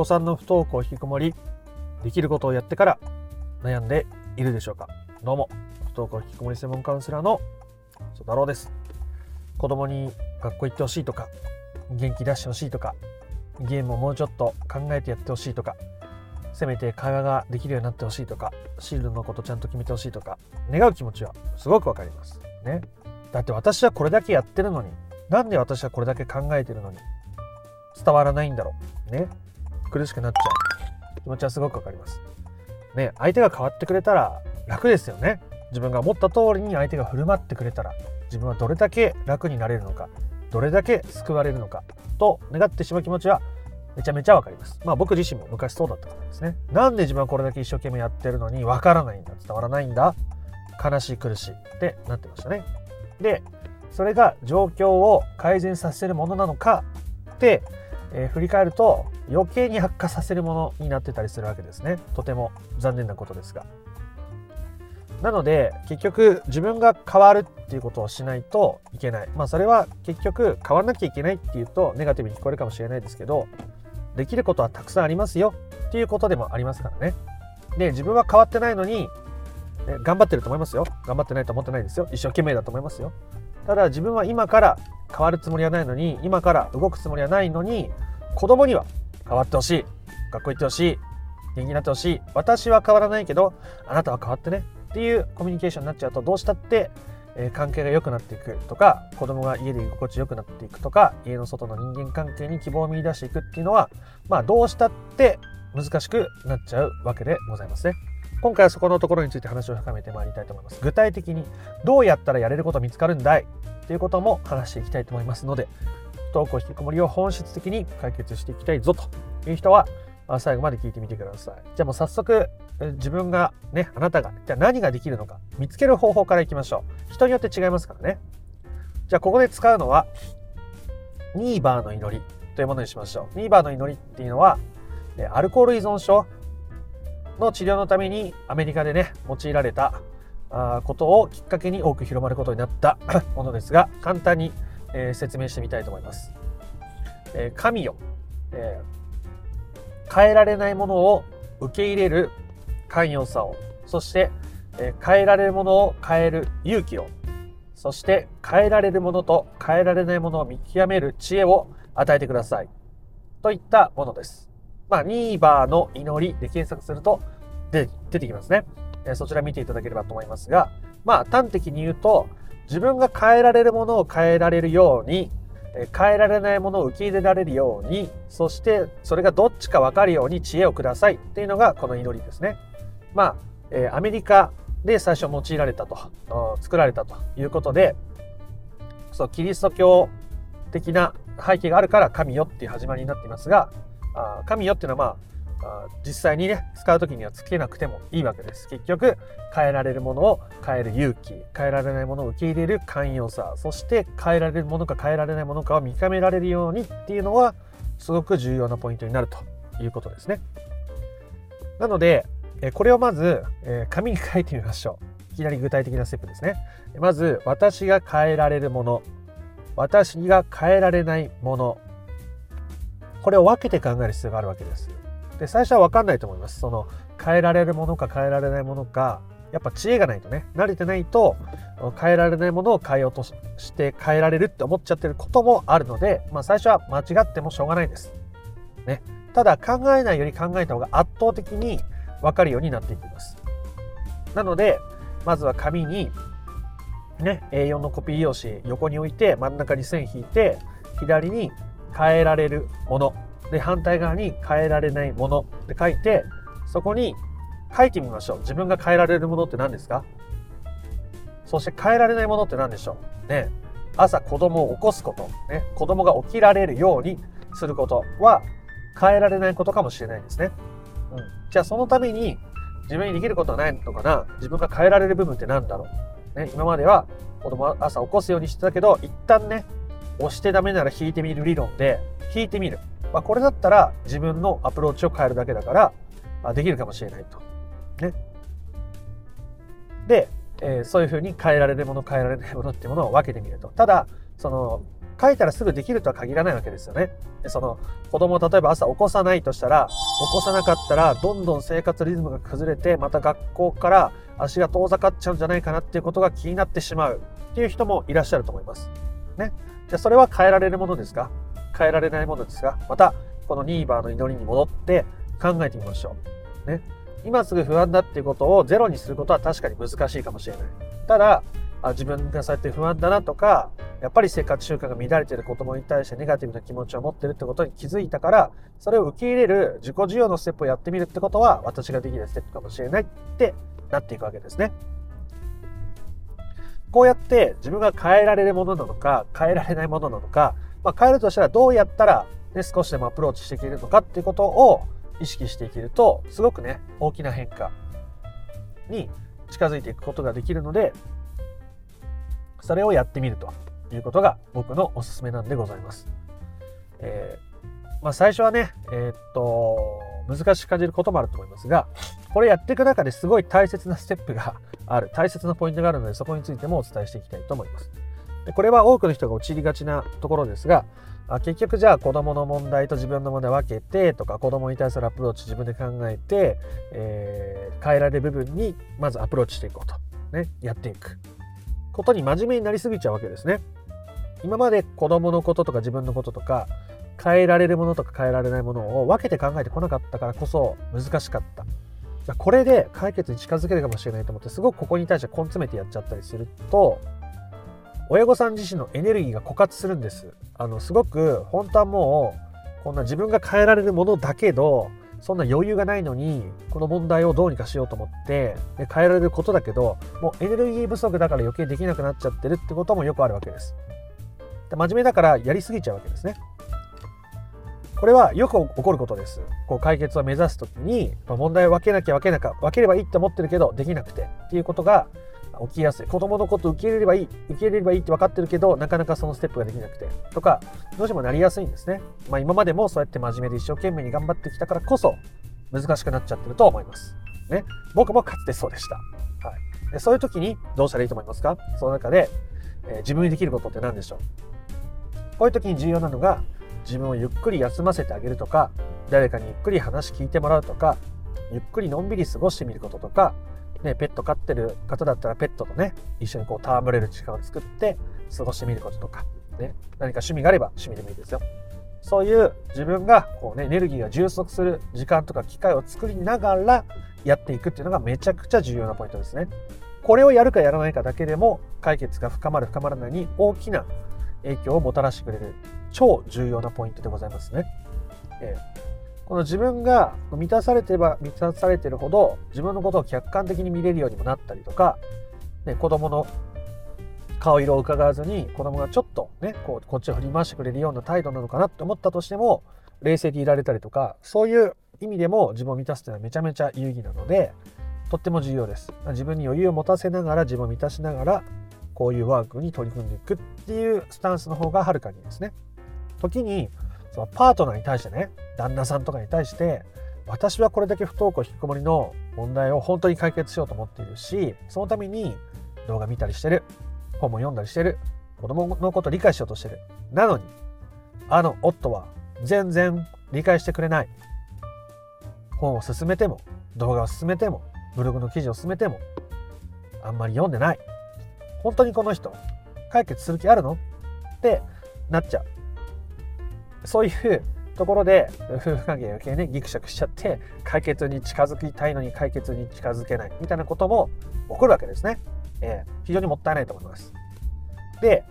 子さんの不登校引きこもりできることをやってから悩んでいるでしょうか。どうも不登校引きこもり専門カウンセラーの曽太郎です。子供に学校行ってほしいとか元気出してほしいとかゲームをもうちょっと考えてやってほしいとかせめて会話ができるようになってほしいとかシールのことちゃんと決めてほしいとか願う気持ちはすごくわかります。ね。だって私はこれだけやってるのになんで私はこれだけ考えてるのに伝わらないんだろう。ね。苦しくなっちゃう気持ちはすごくわかりますね相手が変わってくれたら楽ですよね自分が思った通りに相手が振る舞ってくれたら自分はどれだけ楽になれるのかどれだけ救われるのかと願ってしまう気持ちはめちゃめちゃわかります。まあ僕自身も昔そうだったからですね。なんで自分はこれだけ一生懸命やってるのにわからないんだ、伝わらないんだ、悲しい苦しいってなってましたね。で、それが状況を改善させるものなのかって、えー、振り返ると余計に悪化させるものになってたりするわけですね。とても残念なことですが。なので結局自分が変わるっていうことをしないといけない。まあそれは結局変わらなきゃいけないっていうとネガティブに聞こえるかもしれないですけどできることはたくさんありますよっていうことでもありますからね。で自分は変わってないのに頑張ってると思いますよ。頑張ってないと思ってないですよ。一生懸命だと思いますよ。ただ自分は今から変わるつもりはないのに今から動くつもりはないのに子供には変わってほしい。学校行ってほしい。元気になってほしい。私は変わらないけどあなたは変わってね。っていうコミュニケーションになっちゃうとどうしたって、え、関係が良くなっていく。とか子供が家で居心地良くなっていくとか家の外の人間関係に希望を見出していくっていうのはまあどうしたって難しくなっちゃうわけでございますね。今回はそこのところについて話を深めてまいりたいと思います。具体的にどうやったらやれること見つかるんだい？ということも話していきたいと思いますので不登校引きこもりを本質的に解決していきたいぞという人はあ最後まで聞いてみてください。じゃあもう早速自分がね、あなたがじゃあ何ができるのか見つける方法からいきましょう。人によって違いますからね。じゃあここで使うのはニーバーの祈りというものにしましょう。ニーバーの祈りっていうのはアルコール依存症の治療のためにアメリカでね用いられたことをきっかけに多く広まることになったものですが簡単に、えー、説明してみたいと思います。えー、神よ、えー変えられないものを受け入れる寛容さを、そして、え変えられるものを変える勇気を、そして変えられるものと変えられないものを見極める知恵を与えてください。といったものです。まあ、ニーバーの祈りで検索すると出てきますね。えそちら見ていただければと思いますが、まあ、端的に言うと、自分が変えられるものを変えられるように、変えられないものを受け入れられるようにそしてそれがどっちか分かるように知恵をくださいっていうのがこの祈りですね。まあ、え、アメリカで最初用いられたと作られたということでそうキリスト教的な背景があるから神よっていう始まりになっていますがあ神よっていうのはまあ実際にね使う時にはつけなくてもいいわけです。結局変えられるものを変える勇気変えられないものを受け入れる寛容さそして変えられるものか変えられないものかを見極められるようにっていうのはすごく重要なポイントになるということですね。なのでこれをまず紙に書いてみましょう。いきなり具体的なステップですね。まず私が変えられるもの。私が変えられないもの。これを分けて考える必要があるわけです。で最初は分かんないと思いますその変えられるものか変えられないものかやっぱ知恵がないとね慣れてないと変えられないものを変えようとして変えられるって思っちゃってることもあるので、まあ、最初は間違ってもしょうがないです。ね、ただ考えないより考えた方が圧倒的に分かるようになっていきます。なのでまずは紙にね A4 のコピー用紙横に置いて真ん中に線引いて左に変えられるもので反対側に変えられないもの。って書いてそこに書いてみましょう。自分が変えられるものって何ですか？そして変えられないものって何でしょう？ね。朝子供を起こすこと、ね、子供が起きられるようにすることは変えられないことかもしれないですね、うん、じゃあそのために自分にできることはないのかな？自分が変えられる部分って何だろう、ね、今までは子供朝起こすようにしてたけど一旦ね押してダメなら引いてみる理論で引いてみる。まあ、これだったら自分のアプローチを変えるだけだから、あ、できるかもしれないと。ね。で、えー、そういうふうに変えられるもの変えられないものっていうものを分けてみると。ただその書いたらすぐできるとは限らないわけですよね。でその子供を例えば朝起こさないとしたら、起こさなかったらどんどん生活リズムが崩れて、また学校から足が遠ざかっちゃうんじゃないかなっていうことが気になってしまうっていう人もいらっしゃると思います。ね。じゃあそれは変えられるものですか？変えられないものですが、またこのニーバーの祈りに戻って考えてみましょう。ね。今すぐ不安だっていうことをゼロにすることは確かに難しいかもしれない。ただ、あ自分がそうやって不安だなとか、やっぱり生活習慣が乱れている子供に対してネガティブな気持ちを持ってるってことに気づいたから、それを受け入れる自己需要のステップをやってみるってことは、私ができるステップかもしれないってなっていくわけですね。こうやって自分が変えられるものなのか、変えられないものなのか、まあ、変えるとしたらどうやったら、ね、少しでもアプローチしていけるのかっていうことを意識していけると、すごくね、大きな変化に近づいていくことができるので、それをやってみるということが僕のおすすめなんでございます。えー、まあ、最初はね、えー、っと、難しく感じることもあると思いますが、これやっていく中ですごい大切なステップがある、大切なポイントがあるので、そこについてもお伝えしていきたいと思います。これは多くの人が陥りがちなところですが、結局じゃあ子供の問題と自分の問題分けてとか子供に対するアプローチ自分で考えて、えー、変えられる部分にまずアプローチしていこうと、ね、やっていくことに真面目になりすぎちゃうわけですね。今まで子供のこととか自分のこととか変えられるものとか変えられないものを分けて考えてこなかったからこそ難しかった。じゃこれで解決に近づけるかもしれないと思ってすごくここに対して根詰めてやっちゃったりすると親御さん自身のエネルギーが枯渇するんです。あのすごく本当はもうこんな自分が変えられるものだけどそんな余裕がないのにこの問題をどうにかしようと思ってで変えられることだけどもうエネルギー不足だから余計できなくなっちゃってるってこともよくあるわけです。で真面目だからやりすぎちゃうわけですね。これはよく起こることです。こう解決を目指す時にま問題を分けなきゃ分けなきゃ分ければいいって思ってるけどできなくてっていうことが起きやすい。子供のこと受け入れればいい受け入れればいいって分かってるけどなかなかそのステップができなくて。とかどうしてもなりやすいんですね、まあ、今までもそうやって真面目で一生懸命に頑張ってきたからこそ難しくなっちゃってると思います、ね、僕もかつてそうでした、はい、でそういう時にどうしたらいいと思いますか？その中で、えー、自分にできることって何でしょう？こういう時に重要なのが自分をゆっくり休ませてあげるとか誰かにゆっくり話聞いてもらうとかゆっくりのんびり過ごしてみることとかね、ペット飼ってる方だったらペットとね、一緒にこう戯れる時間を作って過ごしてみることとか、ね、何か趣味があれば趣味でもいいですよ。そういう自分がこうね、エネルギーが充足する時間とか機会を作りながらやっていくっていうのがめちゃくちゃ重要なポイントですね。これをやるかやらないかだけでも解決が深まる深まらないに大きな影響をもたらしてくれる超重要なポイントでございますね。えーこの自分が満たされてれば満たされてるほど自分のことを客観的に見れるようにもなったりとか、ね、子供の顔色を伺わずに子供がちょっとねこうこっちを振り回してくれるような態度なのかなって思ったとしても冷静でいられたりとかそういう意味でも自分を満たすというのはめちゃめちゃ有意義なのでとっても重要です。自分に余裕を持たせながら自分を満たしながらこういうワークに取り組んでいくっていうスタンスの方がはるかにですね。時にそのパートナーに対してね旦那さんとかに対して私はこれだけ不登校引きこもりの問題を本当に解決しようと思っているしそのために動画見たりしてる本も読んだりしてる子供のこと理解しようとしてる。なのにあの夫は全然理解してくれない。本を進めても動画を進めてもブログの記事を進めてもあんまり読んでない。本当にこの人解決する気あるの？ってなっちゃう。そういうところで夫婦関係余計ねギクシャクしちゃって解決に近づきたいのに解決に近づけないみたいなことも起こるわけですね。えー、非常にもったいないと思います。で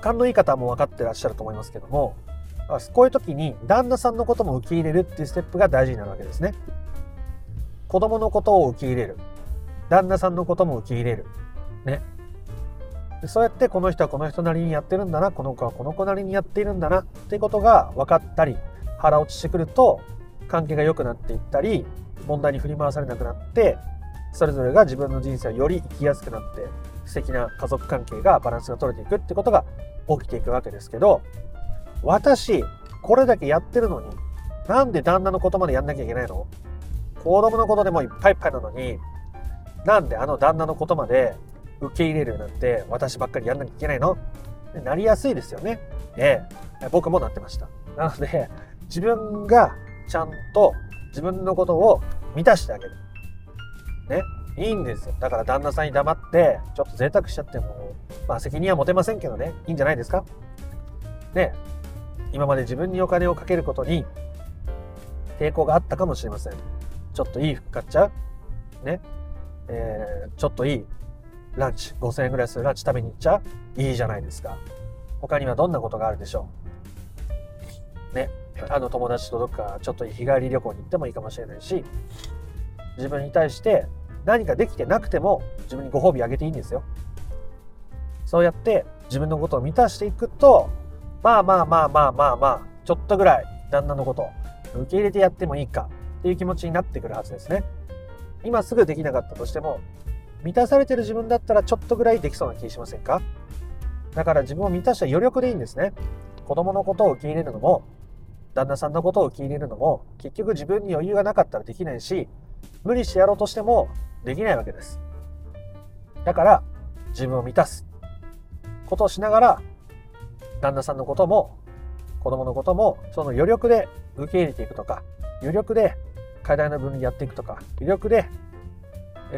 勘のいい方も分かってらっしゃると思いますけどもこういう時に旦那さんのことも受け入れるっていうステップが大事になるわけですね。子供のことを受け入れる旦那さんのことも受け入れるねそうやってこの人はこの人なりにやってるんだなこの子はこの子なりにやっているんだなっていうことが分かったり腹落ちしてくると関係が良くなっていったり問題に振り回されなくなってそれぞれが自分の人生をより生きやすくなって素敵な家族関係がバランスが取れていくってことが起きていくわけですけど私これだけやってるのになんで旦那のことまでやんなきゃいけないの？子供のことでもいっぱいいっぱいなのになんであの旦那のことまで受け入れるなんて私ばっかりやんなきゃいけないの？なりやすいですよね。ええ、僕もなってました。なので、自分がちゃんと自分のことを満たしてあげる。ね。いいんですよ。だから旦那さんに黙って、ちょっと贅沢しちゃっても、まあ責任は持てませんけどね、いいんじゃないですか？ね。今まで自分にお金をかけることに抵抗があったかもしれません。ちょっといい服買っちゃう？ね。えー、ちょっといいランチ、5000円ぐらいするランチ食べに行っちゃいいじゃないですか。他にはどんなことがあるでしょう？ね。あの友達とどっかちょっと日帰り旅行に行ってもいいかもしれないし、自分に対して何かできてなくても自分にご褒美あげていいんですよ。そうやって自分のことを満たしていくと、まあまあまあまあまあまあ、ちょっとぐらい旦那のことを受け入れてやってもいいかっていう気持ちになってくるはずですね。今すぐできなかったとしても、満たされてる自分だったらちょっとぐらいできそうな気しませんか？だから自分を満たした余力でいいんですね。子供のことを受け入れるのも、旦那さんのことを受け入れるのも、結局自分に余裕がなかったらできないし、無理してやろうとしてもできないわけです。だから、自分を満たすことをしながら、旦那さんのことも、子供のことも、その余力で受け入れていくとか、余力で課題の分離やっていくとか、余力で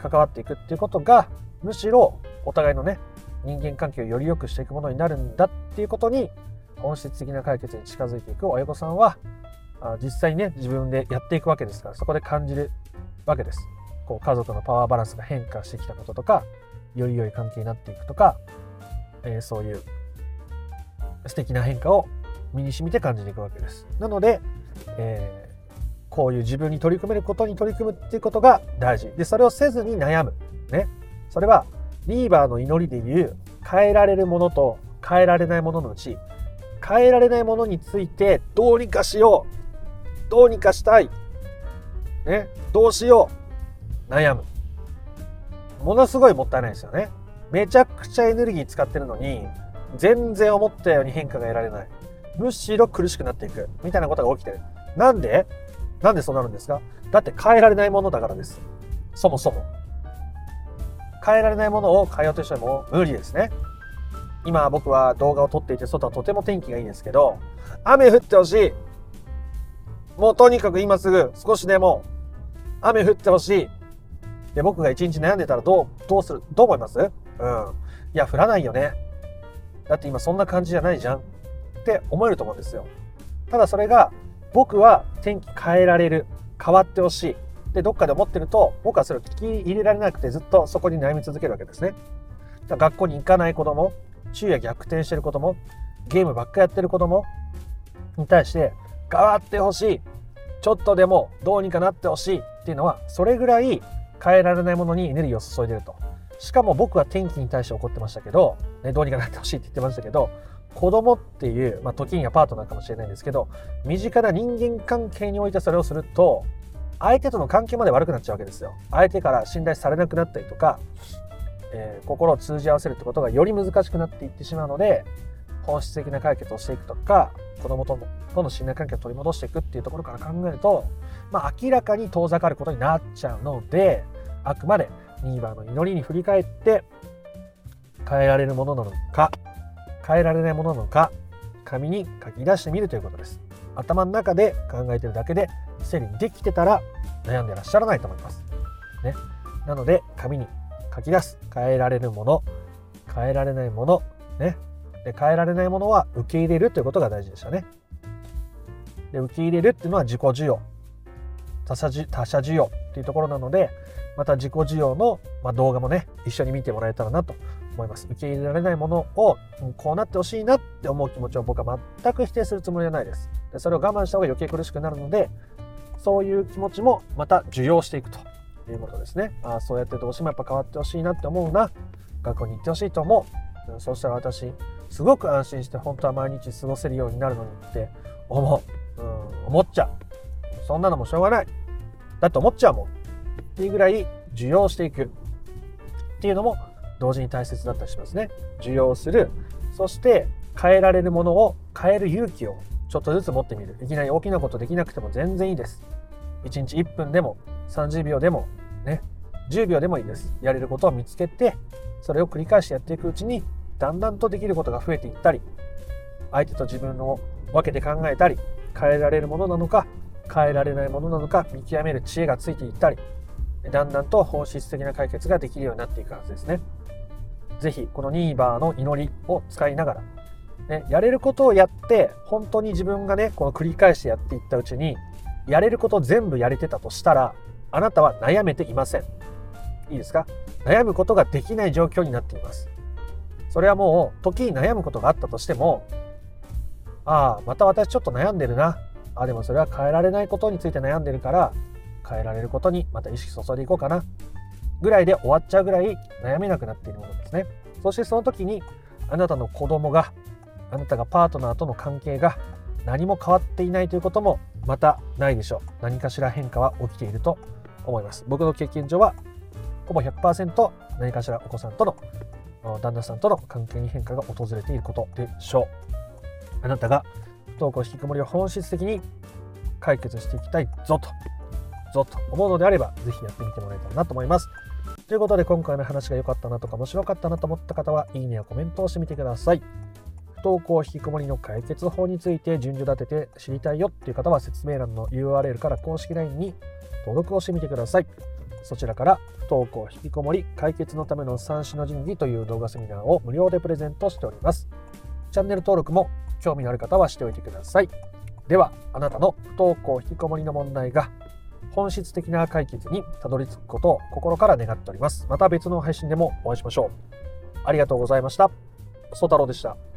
関わっていくっていうことが、むしろお互いのね、人間関係をより良くしていくものになるんだっていうことに、本質的な解決に近づいていく親御さんは、実際にね、自分でやっていくわけですから、そこで感じるわけです。こう家族のパワーバランスが変化してきたこととか、より良い関係になっていくとか、えー、そういう素敵な変化を身に染みて感じていくわけです。なので、えー、こういう自分に取り組めることに取り組むっていうことが大事。で、それをせずに悩む。ね。それは、リーバーの祈りでいう、変えられるものと変えられないもののうち、変えられないものについてどうにかしよう。どうにかしたい。ね。どうしよう。悩む。ものすごいもったいないですよね。めちゃくちゃエネルギー使ってるのに、全然思ったように変化が得られない。むしろ苦しくなっていく。みたいなことが起きてる。なんで？なんでそうなるんですか？だって変えられないものだからです。そもそも。変えられないものを変えようとしても無理ですね。今僕は動画を撮っていて外はとても天気がいいんですけど、雨降ってほしい。もうとにかく今すぐ少しでも雨降ってほしい。で、僕が一日悩んでたらどう、どうする、どう思います？うん。いや、降らないよね。だって今そんな感じじゃないじゃん。って思えると思うんですよ。ただそれが、僕は天気変えられる。変わってほしい。で、どっかで思ってると、僕はそれを聞き入れられなくてずっとそこに悩み続けるわけですね。学校に行かない子供、昼夜逆転してる子供、ゲームばっかやってる子供に対して、変わってほしい。ちょっとでもどうにかなってほしいっていうのは、それぐらい変えられないものにエネルギーを注いでると。しかも僕は天気に対して怒ってましたけど、ね、どうにかなってほしいって言ってましたけど、子供っていう、まあ、時にはパートナーかもしれないんですけど、身近な人間関係においてそれをすると、相手との関係まで悪くなっちゃうわけですよ。相手から信頼されなくなったりとか、えー、心を通じ合わせるってことがより難しくなっていってしまうので、本質的な解決をしていくとか、子供ととの信頼関係を取り戻していくっていうところから考えると、まあ、明らかに遠ざかることになっちゃうので、あくまでニーバーの祈りに振り返って変えられるものなのか変えられないものなのか紙に書き出してみるということです。頭の中で考えてるだけで整理できてたら悩んでらっしゃらないと思います。ね。なので紙に書き出す。変えられるもの。変えられないもの。ね。で変えられないものは受け入れるということが大事でしたね。で受け入れるっていうのは自己需要。他者他者需要っていうところなのでまた自己需要の、ま動画もね一緒に見てもらえたらなと思います。受け入れられないものをこうなってほしいなって思う気持ちを僕は全く否定するつもりはないです。でそれを我慢した方が余計苦しくなるのでそういう気持ちもまた受容していくということですね。ああそうやってどうしてもやっぱ変わってほしいなって思うな。学校に行ってほしいと思う。そうしたら私すごく安心して本当は毎日過ごせるようになるのにって思う、うん、思っちゃう。そんなのもしょうがない。だって思っちゃうもん。っていうぐらい受容していくっていうのも同時に大切だったりしますね。受容する。そして変えられるものを変える勇気をちょっとずつ持ってみる。いきなり大きなことできなくても全然いいです。1日1分でも30秒でもね、10秒でもいいです。やれることを見つけて、それを繰り返してやっていくうちに、だんだんとできることが増えていったり相手と自分を分けて考えたり変えられるものなのか変えられないものなのか見極める知恵がついていったりだんだんと本質的な解決ができるようになっていくはずですね。ぜひこのニーバーの祈りを使いながら、ね、やれることをやって本当に自分がねこの繰り返してやっていったうちにやれること全部やれてたとしたらあなたは悩めていません。いいですか？悩むことができない状況になっています。それはもう時に悩むことがあったとしてもああまた私ちょっと悩んでるな。あでもそれは変えられないことについて悩んでるから変えられることにまた意識注いでいこうかな。ぐらいで終わっちゃうぐらい悩めなくなっているものですね。そしてその時にあなたの子供があなたがパートナーとの関係が何も変わっていないということもまたないでしょう。何かしら変化は起きていると思います。僕の経験上はほぼ100%何かしらお子さんとの旦那さんとの関係に変化が訪れていることでしょう。あなたが不登校引きこもりを本質的に解決していきたいぞと。ぞと思うのであればぜひやってみてもらえたらなと思います。ということで今回の話が良かったなとか面白かったなと思った方はいいねやコメントをしてみてください。不登校引きこもりの解決法について順序立てて知りたいよっていう方は説明欄の URL から公式 LINE に登録をしてみてください。そちらから不登校引きこもり解決のための三種の神器という動画セミナーを無料でプレゼントしております。チャンネル登録も興味のある方はしておいてください。ではあなたの不登校引きこもりの問題が本質的な解決にたどり着くことを心から願っております。また別の配信でもお会いしましょう。ありがとうございました。ソ太郎でした。